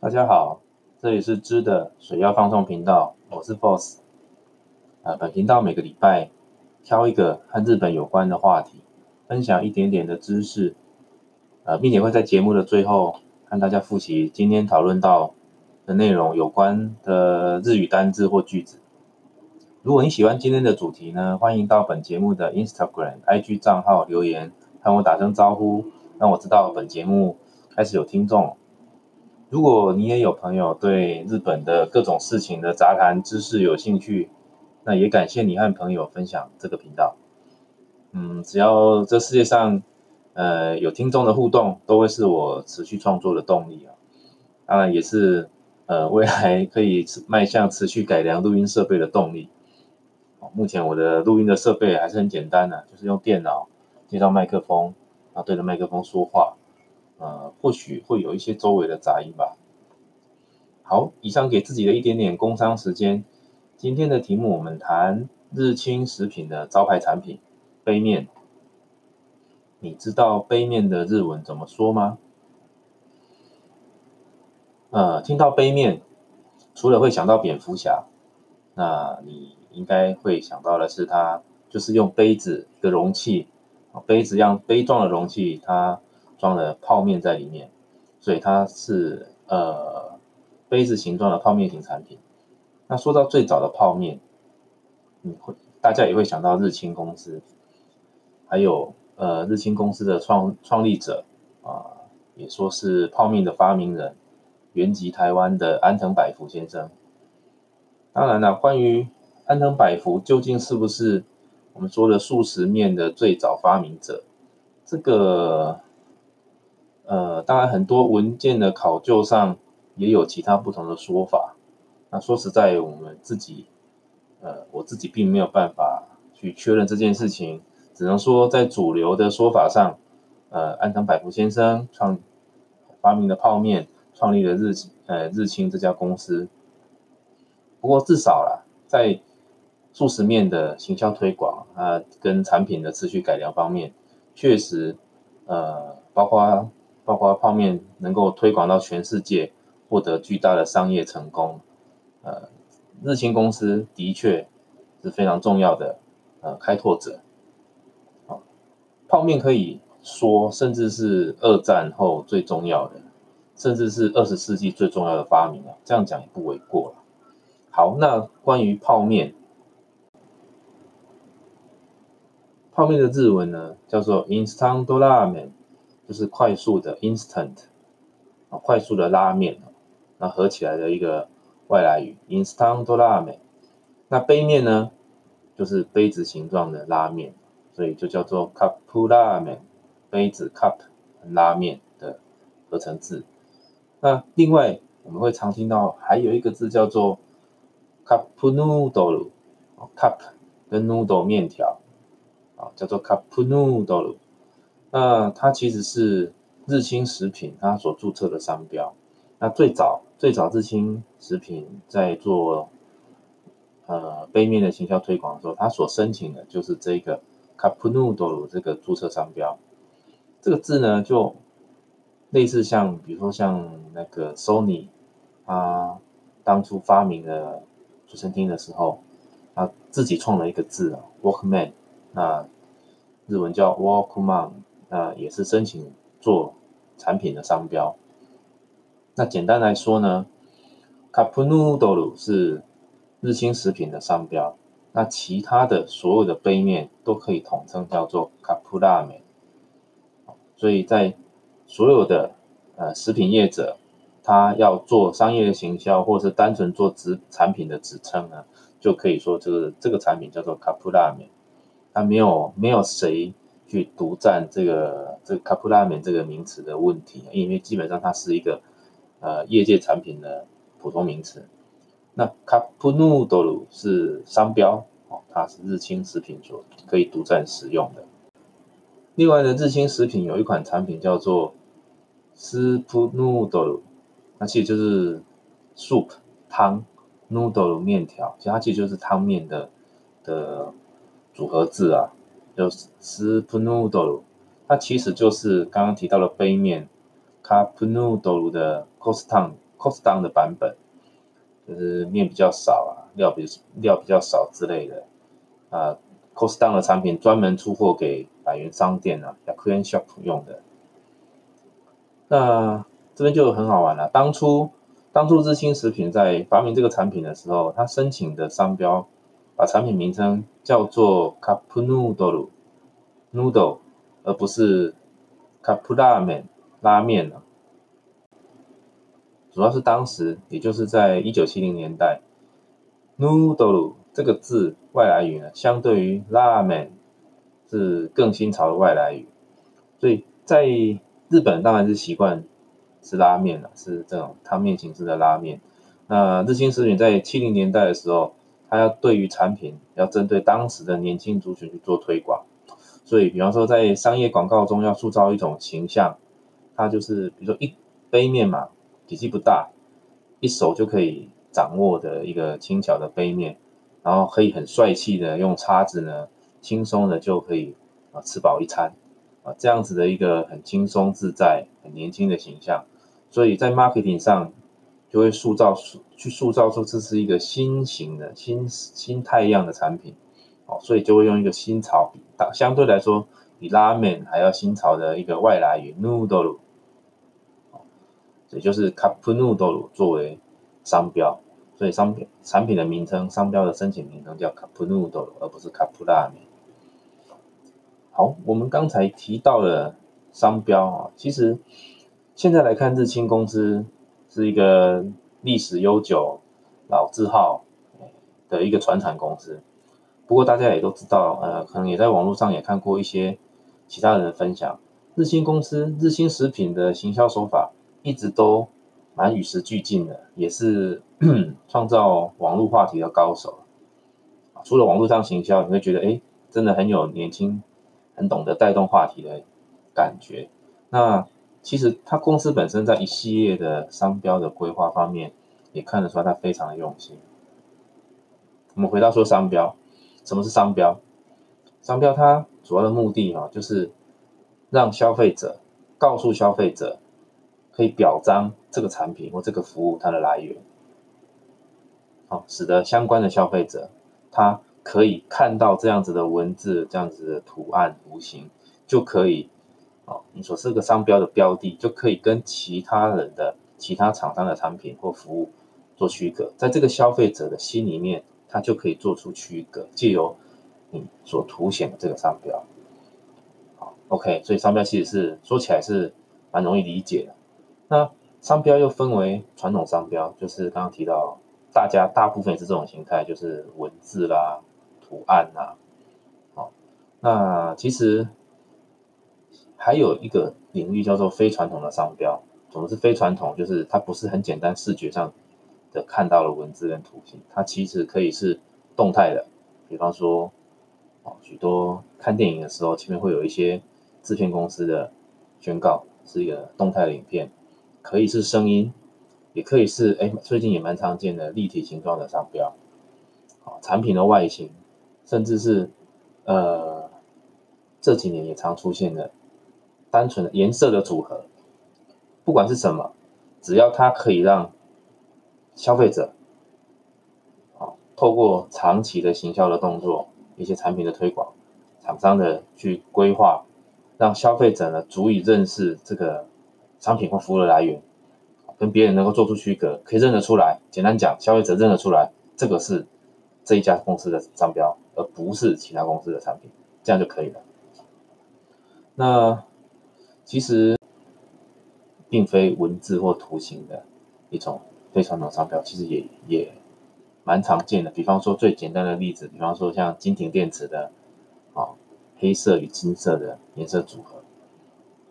大家好，这里是知的水药放送频道，我是 Boss。呃，本频道每个礼拜挑一个和日本有关的话题，分享一点点的知识，呃，并且会在节目的最后和大家复习今天讨论到的内容有关的日语单字或句子。如果你喜欢今天的主题呢，欢迎到本节目的 Instagram、IG 账号留言，和我打声招呼，让我知道本节目开始有听众。如果你也有朋友对日本的各种事情的杂谈知识有兴趣，那也感谢你和朋友分享这个频道。嗯，只要这世界上呃有听众的互动，都会是我持续创作的动力啊。当然也是呃未来可以迈向持续改良录音设备的动力。目前我的录音的设备还是很简单的，就是用电脑接到麦克风，然后对着麦克风说话。呃，或许会有一些周围的杂音吧。好，以上给自己的一点点工商时间。今天的题目我们谈日清食品的招牌产品杯面。你知道杯面的日文怎么说吗？呃，听到杯面，除了会想到蝙蝠侠，那你应该会想到的是它就是用杯子的容器，杯子样杯状的容器，它。装了泡面在里面，所以它是呃杯子形状的泡面型产品。那说到最早的泡面，你会大家也会想到日清公司，还有呃日清公司的创创立者啊，也说是泡面的发明人，原籍台湾的安藤百福先生。当然了，关于安藤百福究竟是不是我们说的素食面的最早发明者，这个。呃，当然，很多文件的考究上也有其他不同的说法。那说实在，我们自己，呃，我自己并没有办法去确认这件事情，只能说在主流的说法上，呃，安藤百福先生创发明的泡面，创立了日呃日清这家公司。不过至少啦，在素食面的行销推广啊，跟产品的持续改良方面，确实，呃，包括。包括泡面能够推广到全世界，获得巨大的商业成功，呃，日清公司的确是非常重要的呃开拓者。好，泡面可以说甚至是二战后最重要的，甚至是二十世纪最重要的发明啊，这样讲也不为过了。好，那关于泡面，泡面的日文呢叫做 instant ramen。就是快速的 instant 啊，快速的拉面那合起来的一个外来语 instant 拉面。那杯面呢，就是杯子形状的拉面，所以就叫做 cup 拉面，杯子 cup 拉面的合成字。那另外我们会常听到还有一个字叫做 cup noodle，cup 跟 noodle 面条啊，叫做 cup noodle。那它其实是日清食品它所注册的商标。那最早最早日清食品在做呃杯面的行销推广的时候，它所申请的就是这个 cup noodle 这个注册商标。这个字呢，就类似像比如说像那个 Sony 它当初发明的主声厅的时候，它自己创了一个字啊，Walkman，那日文叫 Walkman。那也是申请做产品的商标。那简单来说呢，cup noodle 是日清食品的商标。那其他的所有的杯面都可以统称叫做 cup ramen。所以在所有的呃食品业者，他要做商业的行销或是单纯做子产品的指称呢，就可以说这个这个产品叫做 cup ramen。它没有没有谁。去独占这个这个卡普拉面这个名词的问题，因为基本上它是一个呃业界产品的普通名词。那卡普努多鲁是商标哦，它是日清食品所可以独占使用的。另外呢，日清食品有一款产品叫做斯普努多鲁，那其实就是 soup 汤，noodle 面条，其实它其实就是汤面的的组合字啊。就 s p noodle，它其实就是刚刚提到的杯面，cup noodle 的 costdown costdown 的版本，就是面比较少啊，料比料比较少之类的啊，cost down 的产品专门出货给百元商店啊 y a k u n Shop 用的。那这边就很好玩了，当初当初日清食品在发明这个产品的时候，它申请的商标把产品名称叫做 Cup Noodle Noodle，而不是 Cup 拉面拉面了。主要是当时，也就是在一九七零年代，noodle 这个字外来语呢，相对于拉面是更新潮的外来语，所以在日本当然是习惯吃拉面了，是这种汤面形式的拉面。那日清食品在七零年代的时候，他要对于产品要针对当时的年轻族群去做推广，所以比方说在商业广告中要塑造一种形象，它就是比如说一杯面嘛。体积不大，一手就可以掌握的一个轻巧的杯面，然后可以很帅气的用叉子呢，轻松的就可以啊吃饱一餐啊这样子的一个很轻松自在、很年轻的形象，所以在 marketing 上就会塑造出去塑造出这是一个新型的新新太阳的产品，哦，所以就会用一个新潮，相对来说比拉面还要新潮的一个外来语 noodle。也就是 Cup Noodle 作为商标，所以商品产品的名称、商标的申请名称叫 Cup Noodle，而不是 Cup 拉面。好，我们刚才提到了商标啊，其实现在来看，日清公司是一个历史悠久、老字号的一个传产公司。不过大家也都知道，呃，可能也在网络上也看过一些其他人的分享，日新公司、日新食品的行销手法。一直都蛮与时俱进的，也是 创造网络话题的高手除了网络上行销，你会觉得哎，真的很有年轻、很懂得带动话题的感觉。那其实他公司本身在一系列的商标的规划方面，也看得出来他非常的用心。我们回到说商标，什么是商标？商标它主要的目的哈，就是让消费者告诉消费者。可以表彰这个产品或这个服务它的来源，好，使得相关的消费者他可以看到这样子的文字、这样子的图案、图形，就可以，哦，你所设个商标的标的就可以跟其他人的其他厂商的产品或服务做区隔，在这个消费者的心里面，他就可以做出区隔，借由你所凸显的这个商标，好，OK，所以商标其实是说起来是蛮容易理解的。那商标又分为传统商标，就是刚刚提到，大家大部分也是这种形态，就是文字啦、图案啦。好，那其实还有一个领域叫做非传统的商标。什么是非传统？就是它不是很简单视觉上的看到了文字跟图形，它其实可以是动态的。比方说，哦，许多看电影的时候，前面会有一些制片公司的宣告，是一个动态的影片。可以是声音，也可以是哎，最近也蛮常见的立体形状的商标，产品的外形，甚至是呃这几年也常出现的单纯的颜色的组合，不管是什么，只要它可以让消费者，好，透过长期的行销的动作，一些产品的推广，厂商的去规划，让消费者呢足以认识这个。商品或服务的来源，跟别人能够做出区隔，可以认得出来。简单讲，消费者认得出来，这个是这一家公司的商标，而不是其他公司的产品，这样就可以了。那其实并非文字或图形的一种非传统商标，其实也也蛮常见的。比方说最简单的例子，比方说像金庭电池的啊，黑色与金色的颜色组合。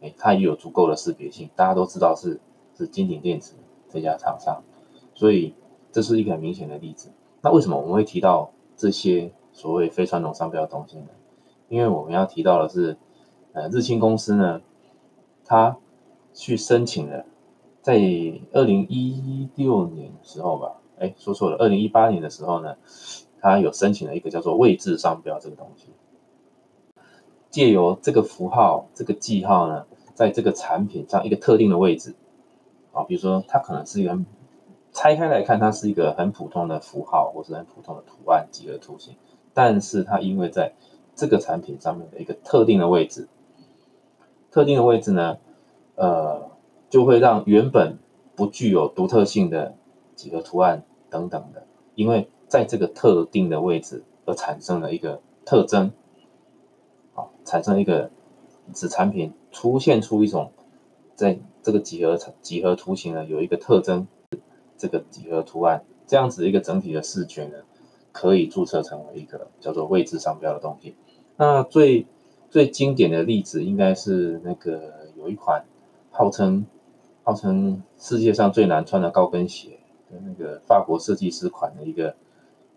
哎它也有足够的识别性，大家都知道是是金鼎电池这家厂商，所以这是一个很明显的例子。那为什么我们会提到这些所谓非传统商标的东西呢？因为我们要提到的是，呃，日清公司呢，他去申请了，在二零一六年的时候吧，哎，说错了，二零一八年的时候呢，他有申请了一个叫做位置商标这个东西，借由这个符号、这个记号呢。在这个产品上一个特定的位置，啊，比如说它可能是一个拆开来看，它是一个很普通的符号或是很普通的图案几何图形，但是它因为在这个产品上面的一个特定的位置，特定的位置呢，呃，就会让原本不具有独特性的几何图案等等的，因为在这个特定的位置而产生了一个特征，啊，产生一个子产品出现出一种在这个几何几何图形呢有一个特征，这个几何图案这样子一个整体的视觉呢，可以注册成为一个叫做位置商标的东西。那最最经典的例子应该是那个有一款号称号称世界上最难穿的高跟鞋的那个法国设计师款的一个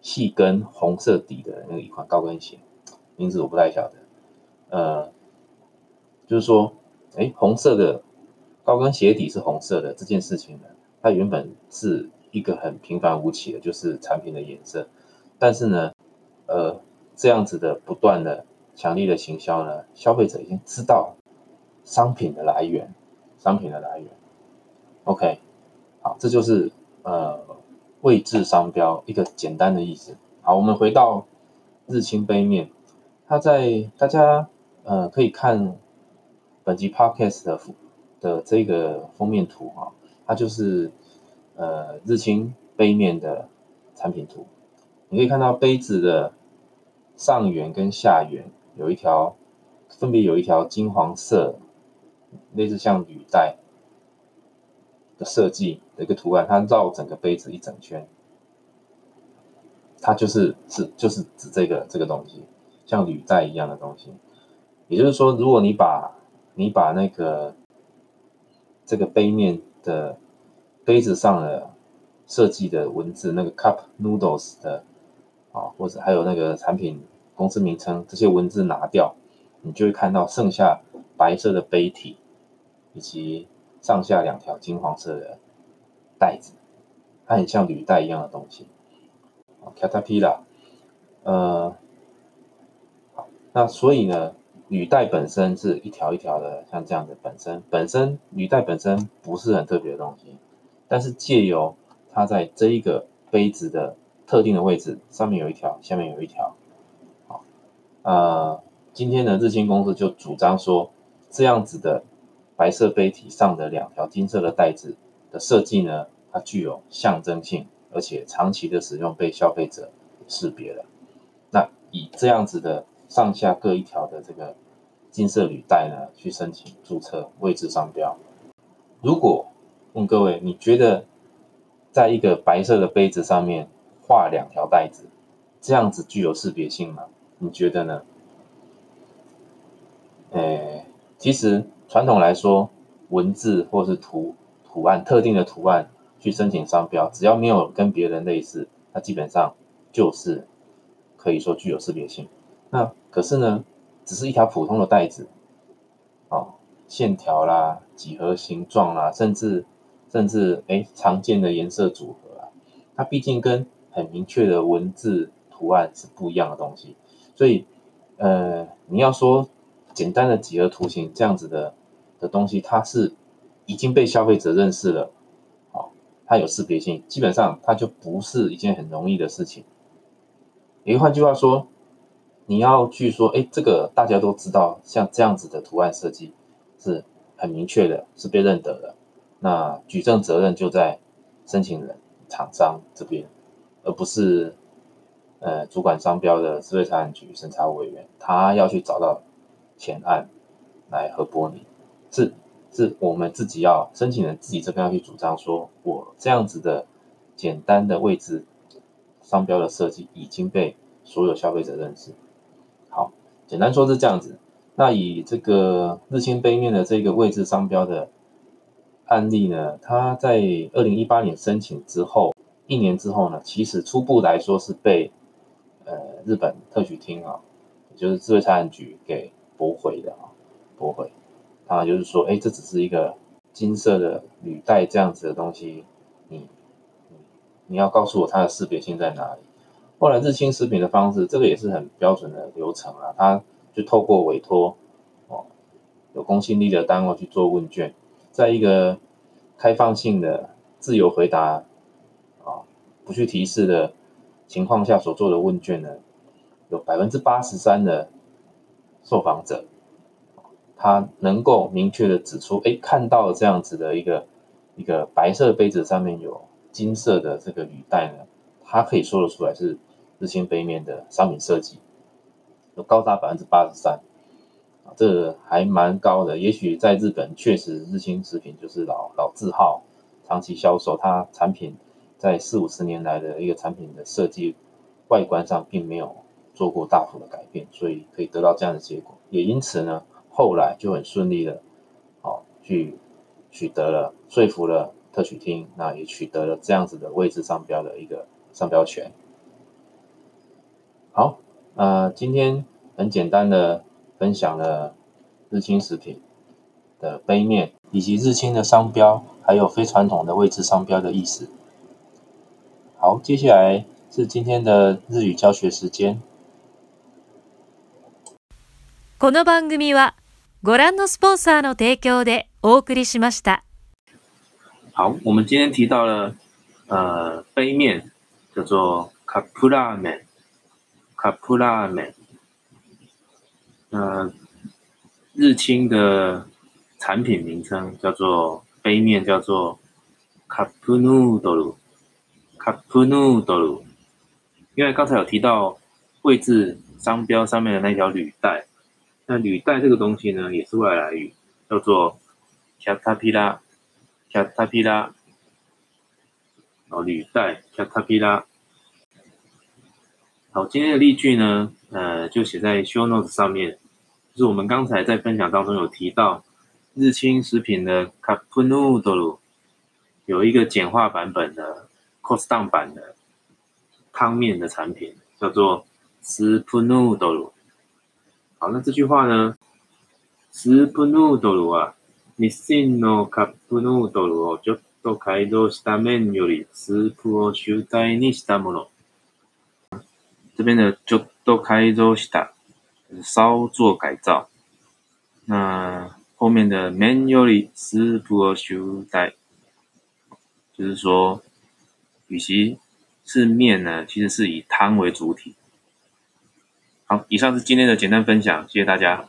细跟红色底的那一款高跟鞋，名字我不太晓得。呃，就是说，哎，红色的高跟鞋底是红色的这件事情呢，它原本是一个很平凡无奇的，就是产品的颜色，但是呢，呃。这样子的不断的强力的行销呢，消费者已经知道商品的来源，商品的来源。OK，好，这就是呃位置商标一个简单的意思。好，我们回到日清杯面，它在大家呃可以看本集 Podcast 的的这个封面图哈，它就是呃日清杯面的产品图，你可以看到杯子的。上缘跟下缘有一条，分别有一条金黄色，类似像履带的设计的一个图案，它绕整个杯子一整圈，它就是是就是指这个这个东西，像履带一样的东西。也就是说，如果你把你把那个这个杯面的杯子上的设计的文字，那个 cup noodles 的。啊，或者还有那个产品公司名称这些文字拿掉，你就会看到剩下白色的杯体，以及上下两条金黄色的带子，它很像履带一样的东西。Caterpillar，呃，好，那所以呢，履带本身是一条一条的，像这样的本身，本身履带本身不是很特别的东西，但是借由它在这一个杯子的。特定的位置，上面有一条，下面有一条，呃，今天呢，日清公司就主张说，这样子的白色杯体上的两条金色的带子的设计呢，它具有象征性，而且长期的使用被消费者识别了。那以这样子的上下各一条的这个金色履带呢，去申请注册位置商标。如果问各位，你觉得在一个白色的杯子上面？画两条带子，这样子具有识别性吗？你觉得呢？诶，其实传统来说，文字或是图图案特定的图案去申请商标，只要没有跟别人类似，它基本上就是可以说具有识别性。那可是呢，只是一条普通的带子，哦，线条啦、几何形状啦，甚至甚至诶常见的颜色组合啊，它毕竟跟很明确的文字图案是不一样的东西，所以，呃，你要说简单的几何图形这样子的的东西，它是已经被消费者认识了，好，它有识别性，基本上它就不是一件很容易的事情。也换句话说，你要去说，哎，这个大家都知道，像这样子的图案设计是很明确的，是被认得的，那举证责任就在申请人厂商这边。而不是，呃，主管商标的智慧财产局审查委员，他要去找到前案来核拨你，是是我们自己要申请人自己这边要去主张，说我这样子的简单的位置商标的设计已经被所有消费者认识。好，简单说是这样子。那以这个日清杯面的这个位置商标的案例呢，它在二零一八年申请之后。一年之后呢，其实初步来说是被呃日本特许厅啊，也就是智慧财产局给驳回的啊，驳回。他就是说，哎，这只是一个金色的履带这样子的东西，你你你要告诉我它的识别性在哪里？后来日清食品的方式，这个也是很标准的流程啊，他就透过委托哦有公信力的单位去做问卷，在一个开放性的自由回答啊。不去提示的情况下所做的问卷呢，有百分之八十三的受访者，他能够明确的指出，哎，看到这样子的一个一个白色杯子上面有金色的这个履带呢，他可以说得出来是日清杯面的商品设计，有高达百分之八十三。这还蛮高的，也许在日本确实日清食品就是老老字号，长期销售，它产品在四五十年来的一个产品的设计外观上并没有做过大幅的改变，所以可以得到这样的结果。也因此呢，后来就很顺利的，哦，去取得了说服了特许厅，那也取得了这样子的位置商标的一个商标权。好，那，今天很简单的。分享了日清食品的杯面，以及日清的商标，还有非传统的位置商标的意思。好，接下来是今天的日语教学时间。この番組はご覧のスポンサーの提供でお送りしました。好，我们今天提到了呃杯面叫做カップラーメン，カップラーメン。那日清的产品名称叫做杯面，叫做 Cup noodle，cup noodle。因为刚才有提到位置商标上面的那条履带，那履带这个东西呢，也是外来语，叫做 catapila，catapila。哦，履带 catapila。好，今天的例句呢，呃，就写在 show notes 上面。就是我们刚才在分享当中有提到，日清食品的 cup noodle 有一个简化版本的 cost down 版的汤面的产品，叫做 soup noodle。好，那这句话呢，soup noodle 啊，nissin no cup noodle ちょっと改造した麺よりスープを主体にしたもの。这边的就都开周した稍作改造。那后面的 manually 是不修代，就是说， 与其是面呢，其实是以汤为主体。好，以上是今天的简单分享，谢谢大家。